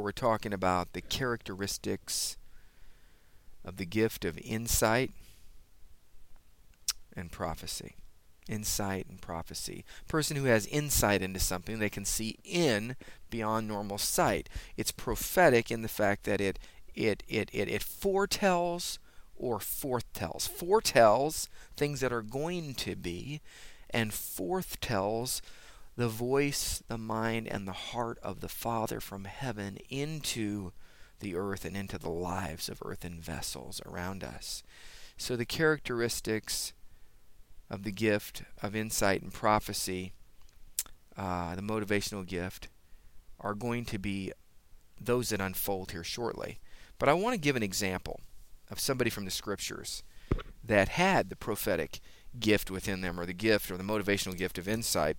We're talking about the characteristics of the gift of insight and prophecy. Insight and prophecy. Person who has insight into something, they can see in beyond normal sight. It's prophetic in the fact that it it it it, it foretells or forthtells. Foretells things that are going to be, and forthtells the voice, the mind, and the heart of the Father from heaven into the earth and into the lives of earthen vessels around us. So the characteristics of the gift of insight and prophecy, uh, the motivational gift, are going to be those that unfold here shortly. But I want to give an example of somebody from the scriptures that had the prophetic gift within them, or the gift, or the motivational gift of insight.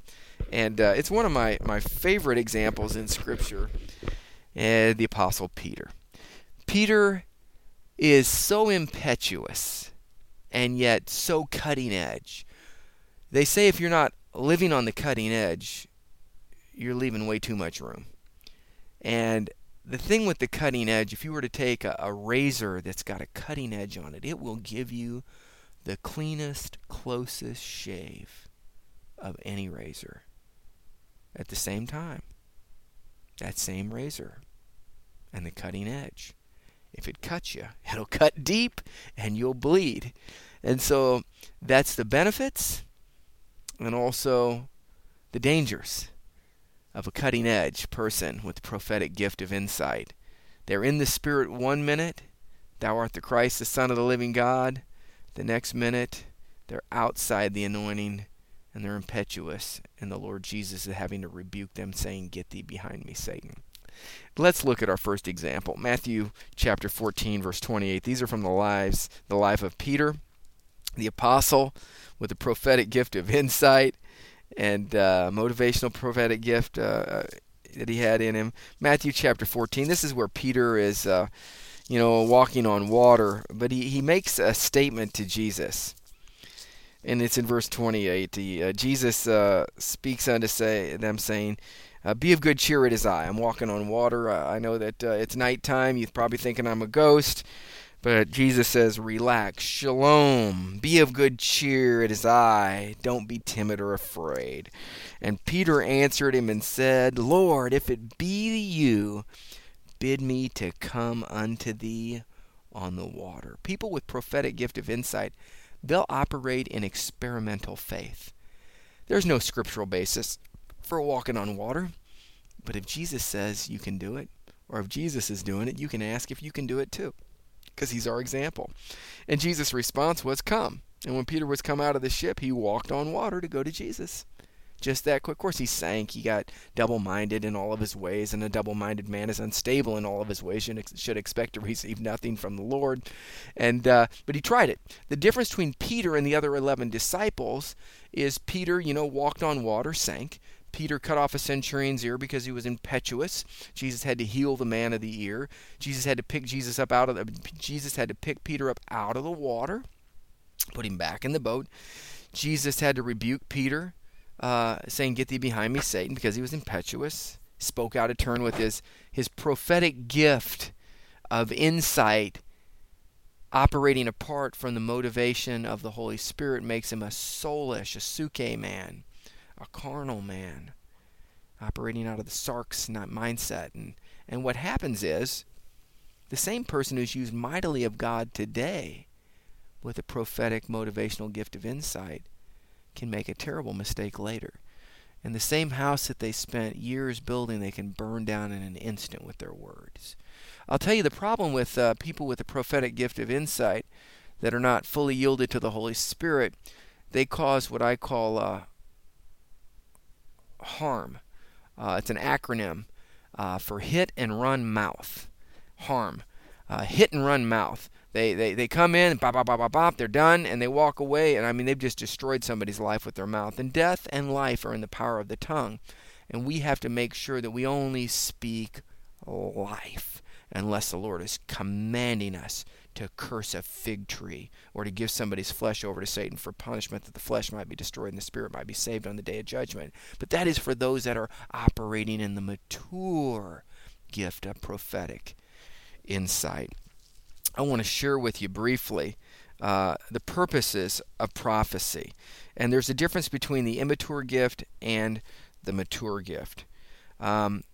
And uh, it's one of my, my favorite examples in Scripture, uh, the Apostle Peter. Peter is so impetuous and yet so cutting edge. They say if you're not living on the cutting edge, you're leaving way too much room. And the thing with the cutting edge, if you were to take a, a, razor that's got a cutting edge on it, it will give you the cleanest, closest shave of any razor. At the same time, that same razor and the cutting edge, if it cuts you, it'll cut deep and you'll bleed. And so that's the benefits and also the dangers of a cutting edge person with the prophetic gift of insight. They're in the Spirit one minute, Thou art the Christ, the Son of the living God. The next minute, they're outside the anointing and they're impetuous, and the Lord Jesus is having to rebuke them, saying, Get thee behind me, Satan. Let's look at our first example. Matthew chapter 14, verse 28. These are from the lives, the life of Peter, the apostle, with the prophetic gift of insight and uh, motivational prophetic gift uh, uh, that he had in him. Matthew chapter 14. This is where Peter is, uh, you know, walking on water, but he, he makes a statement to Jesus. And it's in verse 28. He, uh, Jesus uh, speaks unto say, them, saying, Be of good cheer, it is I. I'm walking on water. I know that it's nighttime. You're probably thinking I'm a ghost. But Jesus says, Relax, shalom, be of good cheer, it is I, don't be timid or afraid. And Peter answered him and said, Lord, if it be you, bid me to come unto thee on the water. People with prophetic gift of insight, they'll operate in experimental faith. There's no scriptural basis for walking on water. But if Jesus says you can do it, or if Jesus is doing it, you can ask if you can do it too because he's our example. And Jesus' response was, Come. And when Peter was come out of the ship, he walked on water to go to Jesus. Just that quick. Of course, he sank. He got double minded in all of his ways, and a double minded man is unstable in all of his ways and should expect to receive nothing from the Lord. And uh, But he tried it. The difference between Peter and the other 11 disciples is Peter, you know, walked on water, sank. Peter cut off a centurion's ear because he was impetuous. Jesus had to heal the man of the ear. Jesus had to pick Jesus up out of the Jesus had to pick Peter up out of the water, put him back in the boat. Jesus had to rebuke Peter, uh, saying, "Get thee behind me, Satan," because he was impetuous. Spoke out of turn with his his prophetic gift of insight operating apart from the motivation of the Holy Spirit makes him a soulish, a suke man a carnal man operating out of the sarx mindset. And, and what happens is the same person who's used mightily of God today with a prophetic motivational gift of insight can make a terrible mistake later. And the same house that they spent years building, they can burn down in an instant with their words. I'll tell you the problem with uh, people with the prophetic gift of insight that are not fully yielded to the Holy Spirit, they cause what I call uh, HARM. Uh, it's an acronym uh, for hit and run mouth. HARM. Uh, hit and run mouth. They, they, they come in, bop, bop, bop, bop, bop, they're done, and they walk away. And I mean, they've just destroyed somebody's life with their mouth. And death and life are in the power of the tongue. And we have to make sure that we only speak life unless the Lord is commanding us to curse a fig tree or to give somebody's flesh over to Satan for punishment that the flesh might be destroyed and the spirit might be saved on the day of judgment. But that is for those that are operating in the mature gift of prophetic insight. I want to share with you briefly uh, the purposes of prophecy. And there's a difference between the immature gift and the mature gift. Um,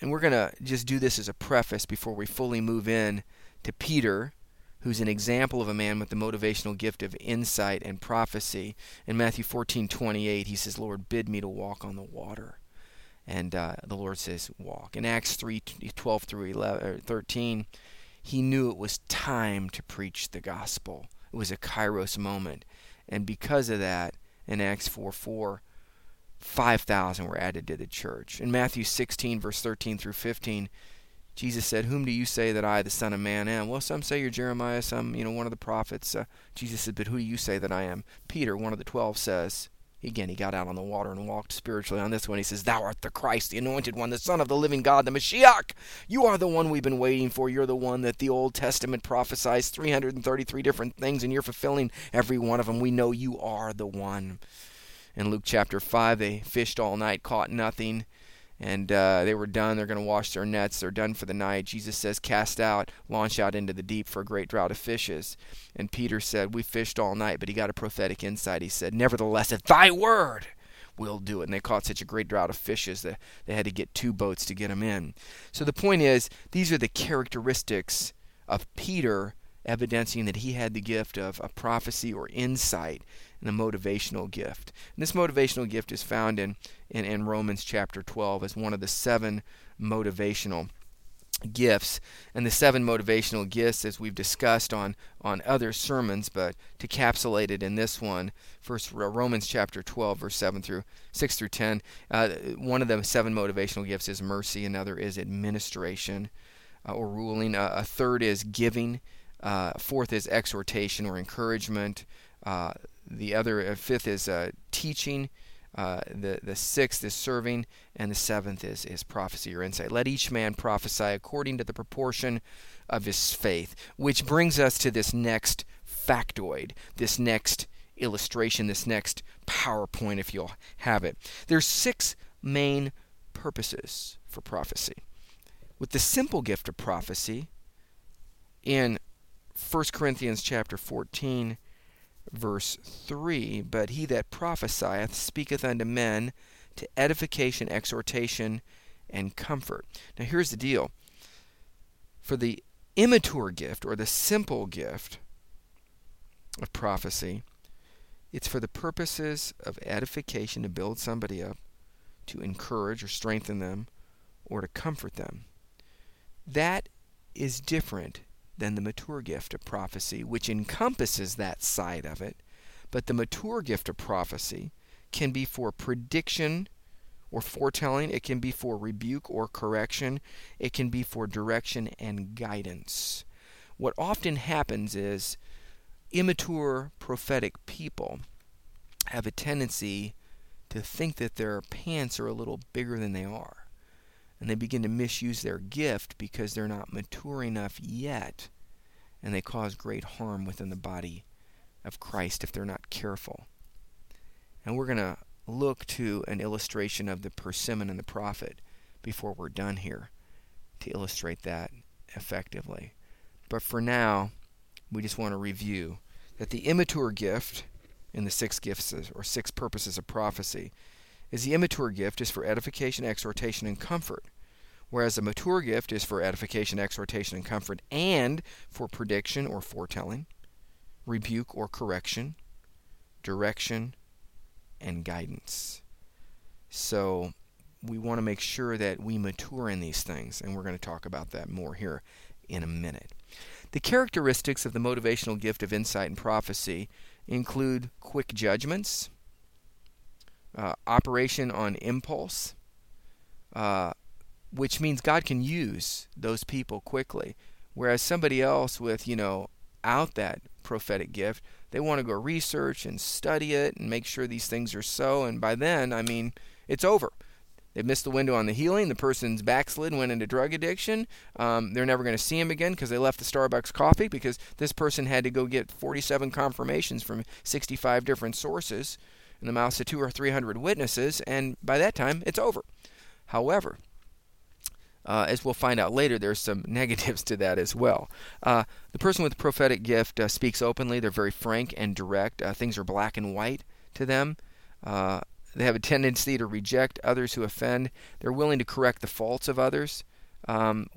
and we're going to just do this as a preface before we fully move in to Peter, who's an example of a man with the motivational gift of insight and prophecy. In Matthew 14:28, he says, "Lord, bid me to walk on the water." And uh, the Lord says, "Walk." In Acts 3:12 through 11, 13, he knew it was time to preach the gospel. It was a kairos moment. And because of that, in Acts 4 4, 5,000 were added to the church. In Matthew 16, verse 13 through 15, Jesus said, Whom do you say that I, the Son of Man, am? Well, some say you're Jeremiah, some, you know, one of the prophets. Uh, Jesus said, But who do you say that I am? Peter, one of the twelve, says, Again, he got out on the water and walked spiritually on this one. He says, Thou art the Christ, the anointed one, the Son of the living God, the Mashiach. You are the one we've been waiting for. You're the one that the Old Testament prophesies 333 different things, and you're fulfilling every one of them. We know you are the one. In Luke chapter 5, they fished all night, caught nothing, and uh, they were done. They're going to wash their nets. They're done for the night. Jesus says, Cast out, launch out into the deep for a great drought of fishes. And Peter said, We fished all night, but he got a prophetic insight. He said, Nevertheless, at thy word, we'll do it. And they caught such a great drought of fishes that they had to get two boats to get them in. So the point is, these are the characteristics of Peter evidencing that he had the gift of a prophecy or insight and a motivational gift. And this motivational gift is found in, in, in Romans chapter 12 as one of the seven motivational gifts and the seven motivational gifts as we've discussed on on other sermons but to capsulate it in this one first romans chapter 12 verse 7 through 6 through 10 uh, one of the seven motivational gifts is mercy another is administration uh, or ruling uh, a third is giving uh, fourth is exhortation or encouragement uh, the other uh, fifth is uh, teaching. Uh, the the sixth is serving, and the seventh is is prophecy or insight. Let each man prophesy according to the proportion of his faith. Which brings us to this next factoid, this next illustration, this next PowerPoint, if you'll have it. There's six main purposes for prophecy. With the simple gift of prophecy, in 1 Corinthians chapter 14 verse 3 But he that prophesieth speaketh unto men to edification, exhortation, and comfort. Now, here's the deal for the immature gift or the simple gift of prophecy, it's for the purposes of edification to build somebody up, to encourage or strengthen them, or to comfort them. That is different than the mature gift of prophecy, which encompasses that side of it. But the mature gift of prophecy can be for prediction or foretelling, it can be for rebuke or correction, it can be for direction and guidance. What often happens is immature prophetic people have a tendency to think that their pants are a little bigger than they are and they begin to misuse their gift because they're not mature enough yet, and they cause great harm within the body of Christ if they're not careful. And we're going to look to an illustration of the persimmon and the prophet before we're done here to illustrate that effectively. But for now, we just want to review that the immature gift in the six gifts or six purposes of prophecy is the immature gift is for edification, exhortation, and comfort, whereas the mature gift is for edification, exhortation, and comfort, and for prediction or foretelling, rebuke or correction, direction, and guidance. So we want to make sure that we mature in these things, and we're going to talk about that more here in a minute. The characteristics of the motivational gift of insight and prophecy include quick judgments, uh, operation on impulse, uh, which means God can use those people quickly. Whereas somebody else with, you know, out that prophetic gift, they want to go research and study it and make sure these things are so. And by then, I mean, it's over. They've missed the window on the healing. The person's backslid, went into drug addiction. Um, they're never going to see him again because they left the Starbucks coffee because this person had to go get 47 confirmations from 65 different sources in the mouths of two or three hundred witnesses, and by that time it's over. However, uh, as we'll find out later, there's some negatives to that as well. Uh, the person with the prophetic gift uh, speaks openly. They're very frank and direct. Uh, things are black and white to them. Uh, they have a tendency to reject others who offend. They're willing to correct the faults of others. Um,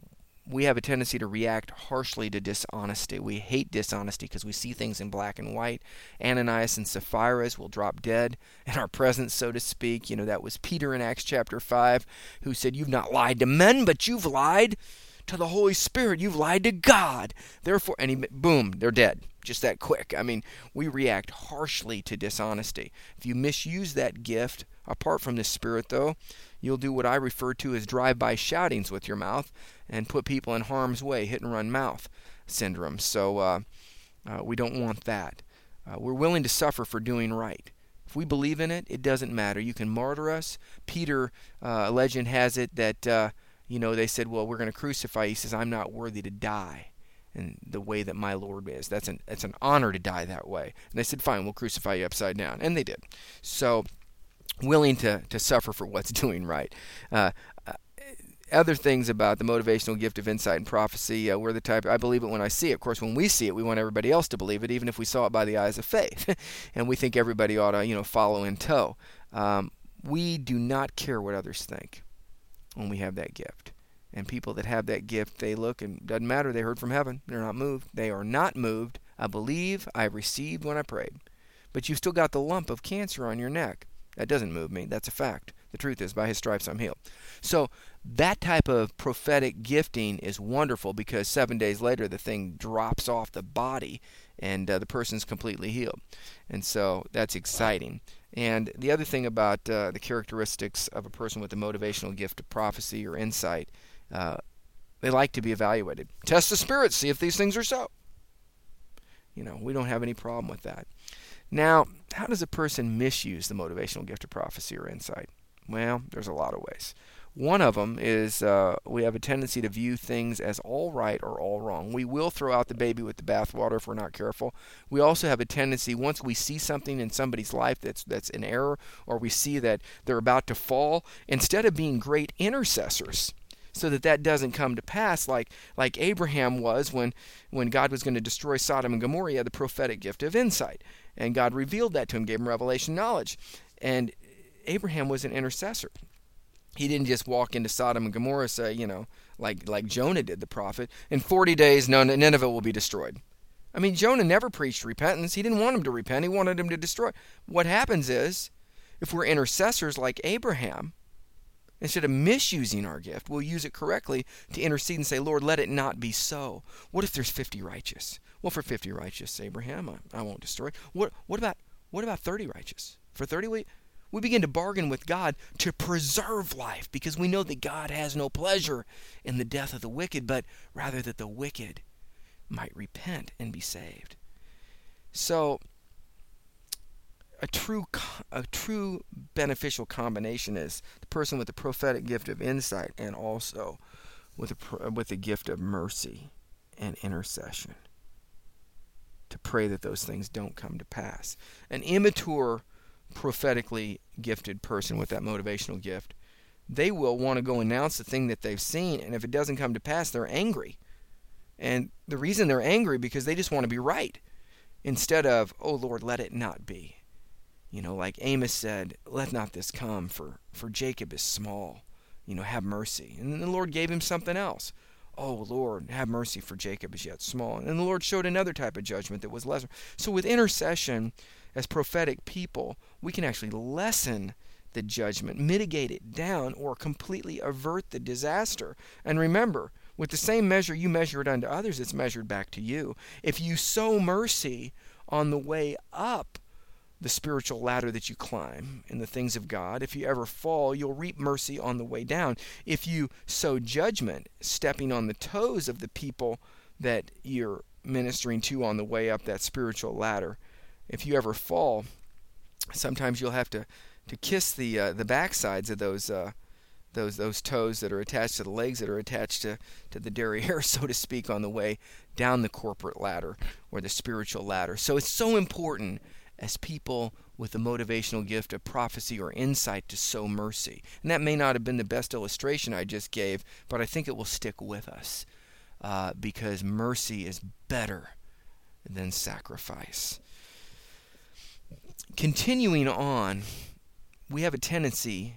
we have a tendency to react harshly to dishonesty. We hate dishonesty because we see things in black and white. Ananias and Sapphira will drop dead in our presence, so to speak. You know, that was Peter in Acts chapter 5 who said, You've not lied to men, but you've lied to the Holy Spirit. You've lied to God. Therefore, and he, boom, they're dead. Just that quick. I mean, we react harshly to dishonesty. If you misuse that gift, apart from the Spirit, though, you'll do what I refer to as drive by shoutings with your mouth and put people in harm's way, hit and run mouth syndrome. So uh, uh, we don't want that. Uh, we're willing to suffer for doing right. If we believe in it, it doesn't matter. You can martyr us. Peter, uh, legend has it that, uh, you know, they said, well, we're going to crucify. You. He says, I'm not worthy to die in the way that my Lord is. That's an, that's an honor to die that way. And they said, fine, we'll crucify you upside down. And they did. So willing to, to suffer for what's doing right. Uh, uh, other things about the motivational gift of insight and prophecy, uh, we're the type, I believe it when I see it. Of course, when we see it, we want everybody else to believe it, even if we saw it by the eyes of faith. and we think everybody ought to, you know, follow in tow. Um, we do not care what others think when we have that gift. And people that have that gift, they look and doesn't matter. They heard from heaven. They're not moved. They are not moved. I believe I received when I prayed. But you've still got the lump of cancer on your neck. That doesn't move me. That's a fact. The truth is, by his stripes I'm healed. So that type of prophetic gifting is wonderful because seven days later the thing drops off the body and uh, the person's completely healed. And so that's exciting. And the other thing about uh, the characteristics of a person with a motivational gift of prophecy or insight, uh, they like to be evaluated. Test the spirits, see if these things are so. You know, we don't have any problem with that. Now, how does a person misuse the motivational gift of prophecy or insight? Well, there's a lot of ways. One of them is uh, we have a tendency to view things as all right or all wrong. We will throw out the baby with the bathwater if we're not careful. We also have a tendency, once we see something in somebody's life that's that's an error, or we see that they're about to fall, instead of being great intercessors, so that that doesn't come to pass like like Abraham was when when God was going to destroy Sodom and Gomorrah the prophetic gift of insight and God revealed that to him, gave him revelation knowledge. And Abraham was an intercessor. He didn't just walk into Sodom and Gomorrah say, you know, like like Jonah did, the prophet, in 40 days Nineveh will be destroyed. I mean, Jonah never preached repentance. He didn't want him to repent. He wanted him to destroy. What happens is, if we're intercessors like Abraham, instead of misusing our gift, we'll use it correctly to intercede and say, Lord, let it not be so. What if there's 50 righteous? Well, for 50 righteous, Abraham, I, I won't destroy. What, what about what about 30 righteous? For 30, we, we begin to bargain with God to preserve life because we know that God has no pleasure in the death of the wicked, but rather that the wicked might repent and be saved. So, a true a true beneficial combination is the person with the prophetic gift of insight and also with a with the gift of mercy and intercession to pray that those things don't come to pass. An immature, prophetically gifted person with that motivational gift, they will want to go announce the thing that they've seen, and if it doesn't come to pass, they're angry. And the reason they're angry because they just want to be right instead of, oh Lord, let it not be. You know, like Amos said, let not this come, for, for Jacob is small. You know, have mercy. And then the Lord gave him something else. Oh, Lord, have mercy, for Jacob is yet small. And the Lord showed another type of judgment that was lesser. So, with intercession, as prophetic people, we can actually lessen the judgment, mitigate it down, or completely avert the disaster. And remember, with the same measure you measure it unto others, it's measured back to you. If you sow mercy on the way up, the spiritual ladder that you climb in the things of God. If you ever fall, you'll reap mercy on the way down. If you sow judgment, stepping on the toes of the people that you're ministering to on the way up that spiritual ladder, if you ever fall, sometimes you'll have to, to kiss the uh, the backsides of those uh, those those toes that are attached to the legs that are attached to, to the derriere, so to speak, on the way down the corporate ladder or the spiritual ladder. So it's so important as people with the motivational gift of prophecy or insight to sow mercy. And that may not have been the best illustration I just gave, but I think it will stick with us uh, because mercy is better than sacrifice. Continuing on, we have a tendency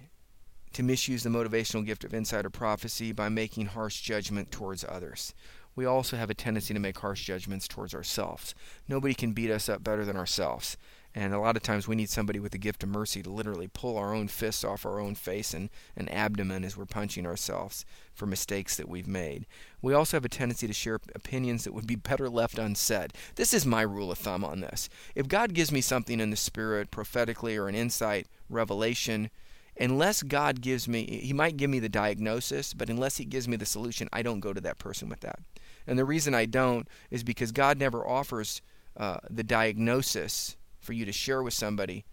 to misuse the motivational gift of insider prophecy by making harsh judgment towards others. We also have a tendency to make harsh judgments towards ourselves. Nobody can beat us up better than ourselves. And a lot of times we need somebody with the gift of mercy to literally pull our own fists off our own face and, and abdomen as we're punching ourselves for mistakes that we've made. We also have a tendency to share opinions that would be better left unsaid. This is my rule of thumb on this. If God gives me something in the Spirit, prophetically, or an insight, revelation, unless God gives me, He might give me the diagnosis, but unless He gives me the solution, I don't go to that person with that. And the reason I don't is because God never offers uh, the diagnosis for you to share with somebody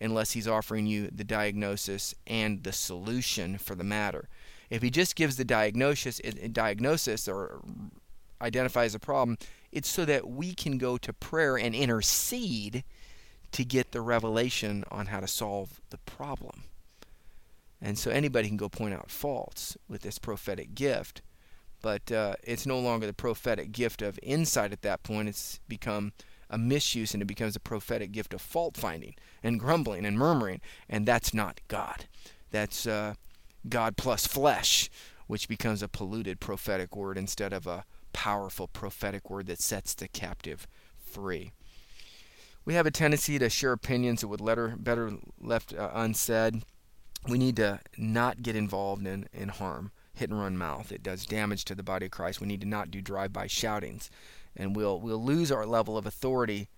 unless he's offering you the diagnosis and the solution for the matter. If he just gives the diagnosis, diagnosis or identifies a problem, it's so that we can go to prayer and intercede to get the revelation on how to solve the problem. And so anybody can go point out faults with this prophetic gift, but uh, it's no longer the prophetic gift of insight at that point. It's become a misuse and it becomes a prophetic gift of fault finding and grumbling and murmuring, and that's not God. That's uh, God plus flesh, which becomes a polluted prophetic word instead of a powerful prophetic word that sets the captive free. We have a tendency to share opinions that would letter, better left uh, unsaid. We need to not get involved in, in harm, hit and run mouth. It does damage to the body of Christ. We need to not do drive by shoutings and we'll we'll lose our level of authority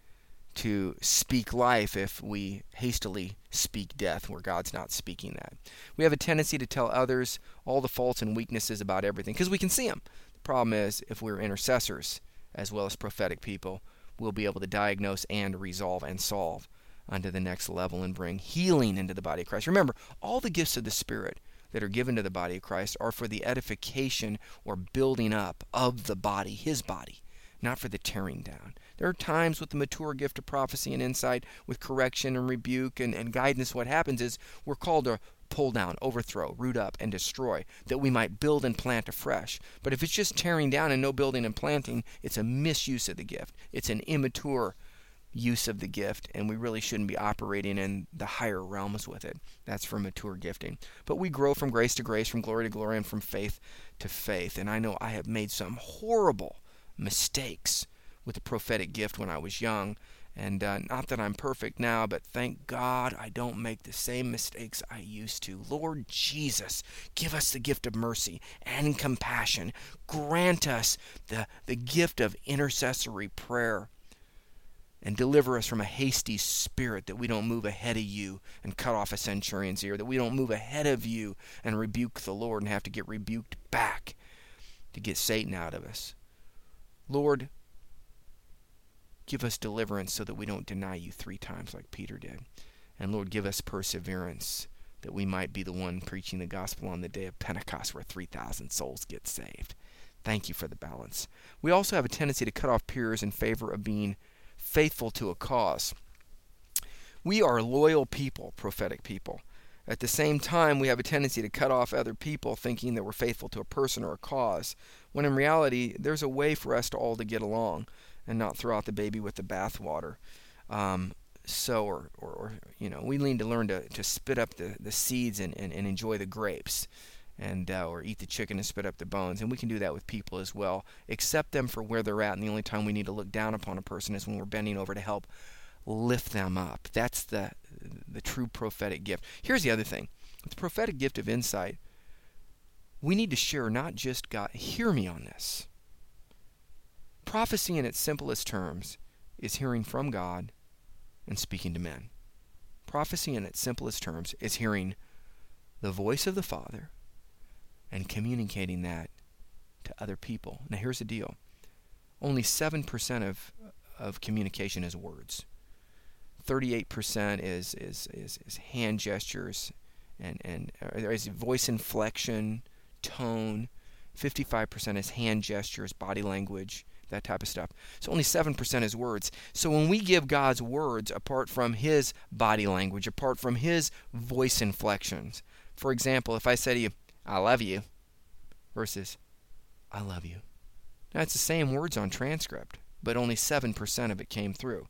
to speak life if we hastily speak death where God's not speaking that. We have a tendency to tell others all the faults and weaknesses about everything because we can see them. The problem is if we're intercessors as well as prophetic people, we'll be able to diagnose and resolve and solve unto the next level and bring healing into the body of Christ. Remember, all the gifts of the Spirit that are given to the body of Christ are for the edification or building up of the body, his body not for the tearing down. There are times with the mature gift of prophecy and insight, with correction and rebuke and, and guidance, what happens is we're called to pull down, overthrow, root up, and destroy, that we might build and plant afresh. But if it's just tearing down and no building and planting, it's a misuse of the gift. It's an immature use of the gift, and we really shouldn't be operating in the higher realms with it. That's for mature gifting. But we grow from grace to grace, from glory to glory, and from faith to faith. And I know I have made some horrible mistakes with the prophetic gift when I was young. And uh, not that I'm perfect now, but thank God I don't make the same mistakes I used to. Lord Jesus, give us the gift of mercy and compassion. Grant us the, the gift of intercessory prayer. And deliver us from a hasty spirit that we don't move ahead of you and cut off a centurion's ear, that we don't move ahead of you and rebuke the Lord and have to get rebuked back to get Satan out of us. Lord, give us deliverance so that we don't deny you three times like Peter did. And Lord, give us perseverance that we might be the one preaching the gospel on the day of Pentecost where 3,000 souls get saved. Thank you for the balance. We also have a tendency to cut off peers in favor of being faithful to a cause. We are loyal people, prophetic people. At the same time, we have a tendency to cut off other people thinking that we're faithful to a person or a cause, when in reality, there's a way for us to all to get along and not throw out the baby with the bathwater. Um, so, or, or, or, you know, we need to learn to, to spit up the, the seeds and, and, and enjoy the grapes. And uh, or eat the chicken and spit up the bones, and we can do that with people as well. Accept them for where they're at, and the only time we need to look down upon a person is when we're bending over to help lift them up. That's the the true prophetic gift. Here's the other thing the prophetic gift of insight, we need to share not just God. Hear me on this. Prophecy, in its simplest terms, is hearing from God and speaking to men. Prophecy, in its simplest terms, is hearing the voice of the Father and communicating that to other people. Now, here's the deal only 7% of, of communication is words. 38% is, is, is, is hand gestures and, and uh, is voice inflection, tone. 55% is hand gestures, body language. that type of stuff. So only 7% is words. So when we give God's words apart from his body language, apart from his voice inflections, for example, if I say to you, I love you, versus I love you. That's the same words on transcript, but only 7% of it came through.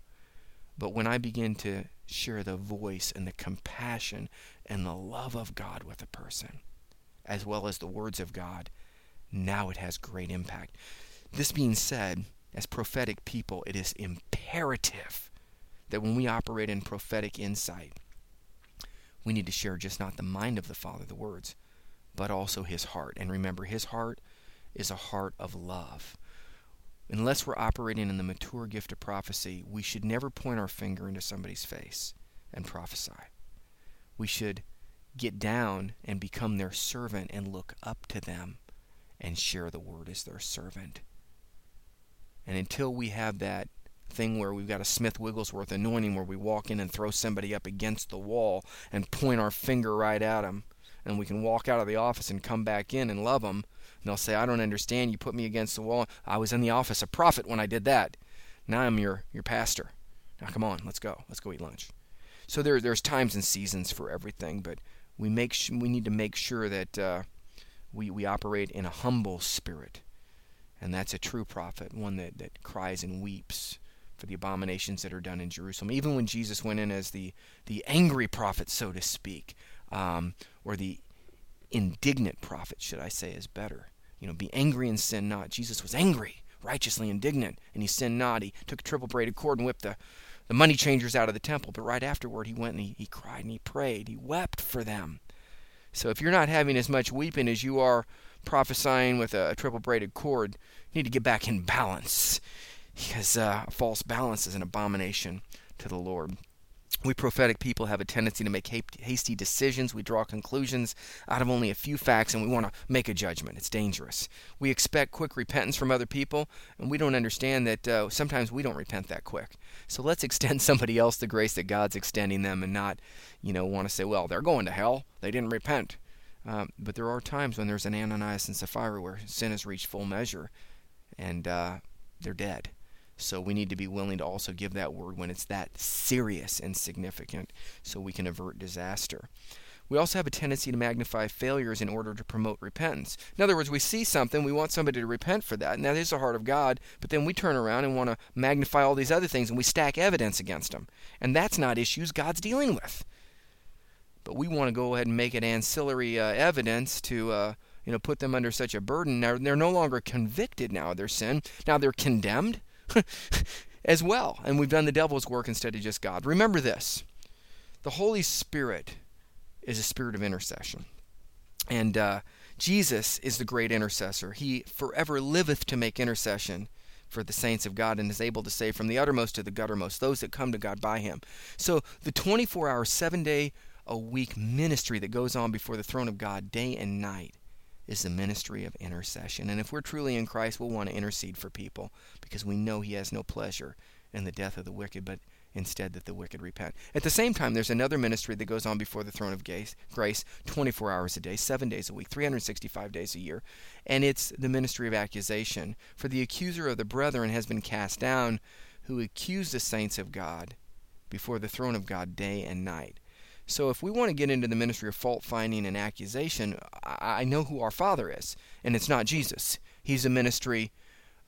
But when I begin to share the voice and the compassion and the love of God with a person, as well as the words of God, now it has great impact. This being said, as prophetic people, it is imperative that when we operate in prophetic insight, we need to share just not the mind of the Father, the words, but also his heart. And remember, his heart is a heart of love. Unless we're operating in the mature gift of prophecy, we should never point our finger into somebody's face and prophesy. We should get down and become their servant and look up to them and share the word as their servant. And until we have that thing where we've got a Smith Wigglesworth anointing where we walk in and throw somebody up against the wall and point our finger right at them, and we can walk out of the office and come back in and love them, and they'll say, I don't understand. You put me against the wall. I was in the office a prophet when I did that. Now I'm your, your pastor. Now come on, let's go. Let's go eat lunch. So there, there's times and seasons for everything, but we make sh- we need to make sure that uh, we, we operate in a humble spirit. And that's a true prophet, one that, that cries and weeps for the abominations that are done in Jerusalem. Even when Jesus went in as the, the angry prophet, so to speak, um, or the indignant prophet, should I say, is better. You know, be angry and sin not. Jesus was angry, righteously indignant, and he sinned not. He took a triple braided cord and whipped the, the money changers out of the temple. But right afterward, he went and he, he cried and he prayed. He wept for them. So if you're not having as much weeping as you are prophesying with a, a triple braided cord, you need to get back in balance. Because uh, false balance is an abomination to the Lord. We prophetic people have a tendency to make hasty decisions. We draw conclusions out of only a few facts and we want to make a judgment. It's dangerous. We expect quick repentance from other people and we don't understand that uh, sometimes we don't repent that quick. So let's extend somebody else the grace that God's extending them and not, you know, want to say, well, they're going to hell. They didn't repent. Um, but there are times when there's an Ananias and Sapphira where sin has reached full measure and uh, they're dead. So we need to be willing to also give that word when it's that serious and significant so we can avert disaster. We also have a tendency to magnify failures in order to promote repentance. In other words, we see something, we want somebody to repent for that, and that is the heart of God, but then we turn around and want to magnify all these other things and we stack evidence against them. And that's not issues God's dealing with. But we want to go ahead and make it ancillary uh, evidence to. Uh, you know, put them under such a burden. Now they're no longer convicted now of their sin. Now they're condemned, as well. And we've done the devil's work instead of just God. Remember this the Holy Spirit is a spirit of intercession. And uh, Jesus is the great intercessor. He forever liveth to make intercession for the saints of God and is able to save from the uttermost to the guttermost those that come to God by him. So the 24 hour, seven day a week ministry that goes on before the throne of God day and night is the ministry of intercession. And if we're truly in Christ, we'll want to intercede for people because we know He has no pleasure in the death of the wicked, but instead that the wicked repent. At the same time, there's another ministry that goes on before the throne of grace 24 hours a day, 7 days a week, 365 days a year. And it's the ministry of accusation. For the accuser of the brethren has been cast down, who accused the saints of God before the throne of God day and night. So if we want to get into the ministry of fault finding and accusation, I know who our Father is, and it's not Jesus. He's a ministry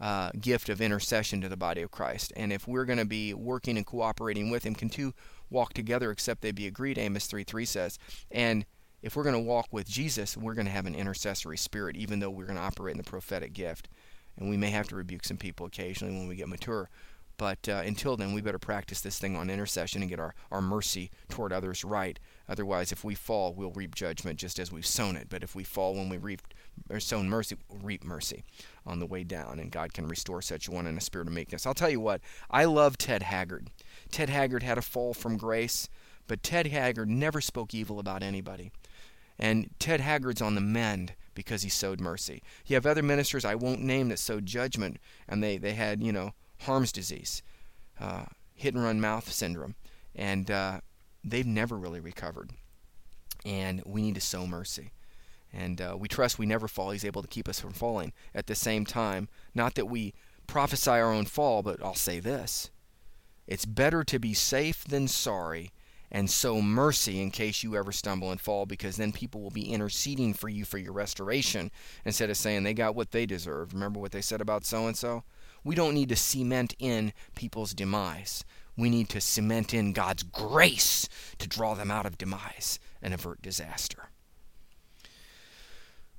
uh, gift of intercession to the body of Christ. And if we're going to be working and cooperating with Him, can two walk together except they be agreed? Amos 3 3 says. And if we're going to walk with Jesus, we're going to have an intercessory spirit, even though we're going to operate in the prophetic gift. And we may have to rebuke some people occasionally when we get mature. But uh, until then, we better practice this thing on intercession and get our, our mercy toward others right. Otherwise, if we fall, we'll reap judgment just as we've sown it. But if we fall when we reap or sown mercy, we'll reap mercy on the way down, and God can restore such one in a spirit of meekness. I'll tell you what, I love Ted Haggard. Ted Haggard had a fall from grace, but Ted Haggard never spoke evil about anybody. And Ted Haggard's on the mend because he sowed mercy. You have other ministers I won't name that sowed judgment, and they, they had, you know, Harm's disease, uh, hit and run mouth syndrome, and uh, they've never really recovered. And we need to sow mercy. And uh, we trust we never fall. He's able to keep us from falling. At the same time, not that we prophesy our own fall, but I'll say this. It's better to be safe than sorry and sow mercy in case you ever stumble and fall because then people will be interceding for you for your restoration instead of saying they got what they deserve. Remember what they said about so and so? We don't need to cement in people's demise. We need to cement in God's grace to draw them out of demise and avert disaster.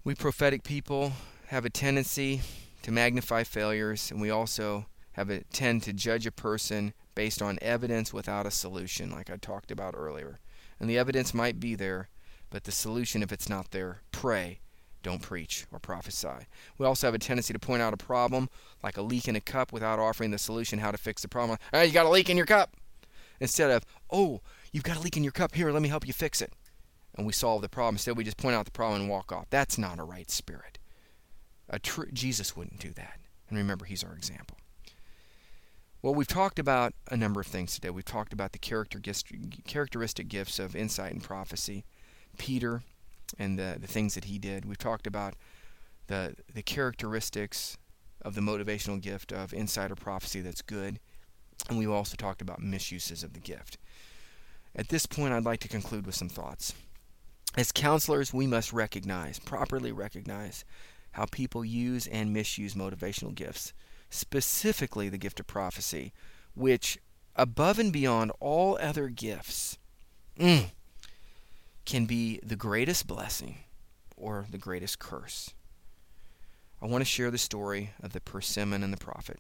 We prophetic people have a tendency to magnify failures, and we also have a tend to judge a person based on evidence without a solution, like I talked about earlier. And the evidence might be there, but the solution, if it's not there, pray. Don't preach or prophesy. We also have a tendency to point out a problem, like a leak in a cup, without offering the solution how to fix the problem. Hey, you got a leak in your cup! Instead of, oh, you've got a leak in your cup. Here, let me help you fix it. And we solve the problem. Instead, we just point out the problem and walk off. That's not a right spirit. A tr- Jesus wouldn't do that. And remember, he's our example. Well, we've talked about a number of things today. We've talked about the character, characteristic gifts of insight and prophecy, Peter, and the, the things that he did. We've talked about the, the characteristics of the motivational gift of insider prophecy that's good. And we've also talked about misuses of the gift. At this point, I'd like to conclude with some thoughts. As counselors, we must recognize, properly recognize, how people use and misuse motivational gifts specifically the gift of prophecy, which, above and beyond all other gifts, mm, can be the greatest blessing or the greatest curse. I want to share the story of the persimmon and the prophet.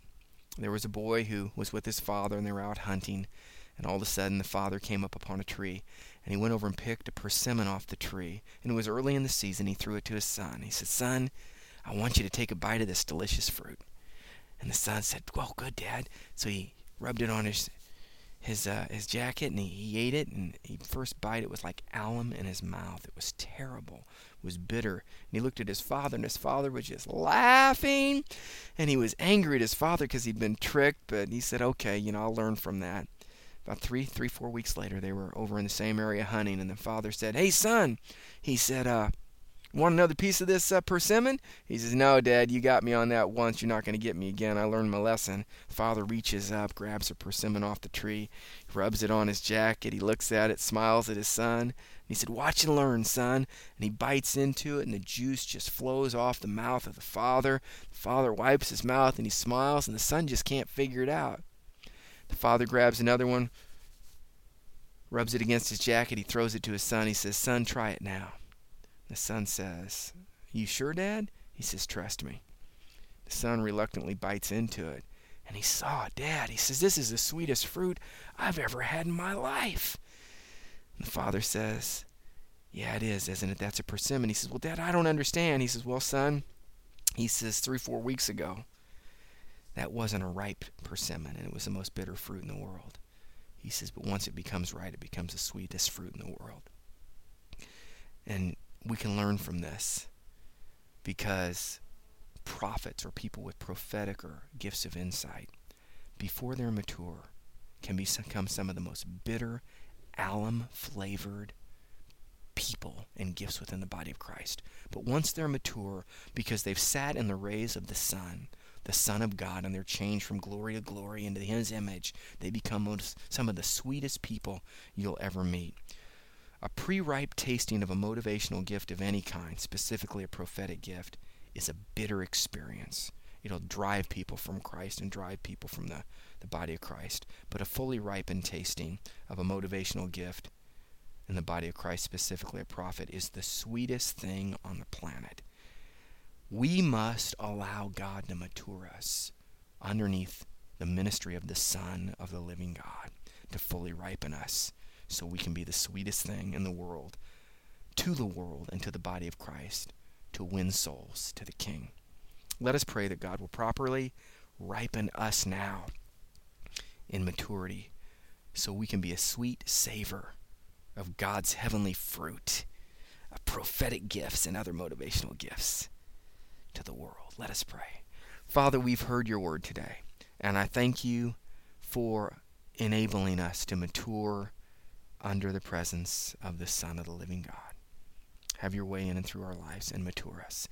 There was a boy who was with his father, and they were out hunting. And all of a sudden, the father came up upon a tree, and he went over and picked a persimmon off the tree. And it was early in the season. He threw it to his son. He said, Son, I want you to take a bite of this delicious fruit. And the son said, "Well, good, Dad." So he rubbed it on his his uh, his jacket and he, he ate it. And he first bite it was like alum in his mouth. It was terrible. It was bitter. And he looked at his father, and his father was just laughing. And he was angry at his father because he'd been tricked. But he said, "Okay, you know, I'll learn from that." About three, three, four weeks later, they were over in the same area hunting, and the father said, "Hey, son," he said, uh, Want another piece of this uh, persimmon? He says, No, Dad, you got me on that once. You're not going to get me again. I learned my lesson. Father reaches up, grabs a persimmon off the tree, rubs it on his jacket. He looks at it, smiles at his son. He said, Watch and learn, son. And he bites into it, and the juice just flows off the mouth of the father. The father wipes his mouth, and he smiles, and the son just can't figure it out. The father grabs another one, rubs it against his jacket. He throws it to his son. He says, Son, try it now. The son says, You sure, Dad? He says, Trust me. The son reluctantly bites into it, and he saw Dad. He says, This is the sweetest fruit I've ever had in my life. And the father says, Yeah, it is, isn't it? That's a persimmon. He says, Well, Dad, I don't understand. He says, Well, son, he says, three, four weeks ago, that wasn't a ripe persimmon, and it was the most bitter fruit in the world. He says, But once it becomes right, it becomes the sweetest fruit in the world. And we can learn from this because prophets or people with prophetic or gifts of insight, before they're mature, can become some of the most bitter, alum flavored people and gifts within the body of Christ. But once they're mature, because they've sat in the rays of the sun, the Son of God, and they're changed from glory to glory into His image, they become some of the sweetest people you'll ever meet. A pre ripe tasting of a motivational gift of any kind, specifically a prophetic gift, is a bitter experience. It'll drive people from Christ and drive people from the, the body of Christ. But a fully ripened tasting of a motivational gift in the body of Christ, specifically a prophet, is the sweetest thing on the planet. We must allow God to mature us underneath the ministry of the Son of the living God to fully ripen us so we can be the sweetest thing in the world to the world and to the body of Christ to win souls to the King. Let us pray that God will properly ripen us now in maturity so we can be a sweet savor of God's heavenly fruit, of prophetic gifts and other motivational gifts to the world. Let us pray. Father, we've heard your word today, and I thank you for enabling us to mature under the presence of the Son of the living God. Have your way in and through our lives and mature us.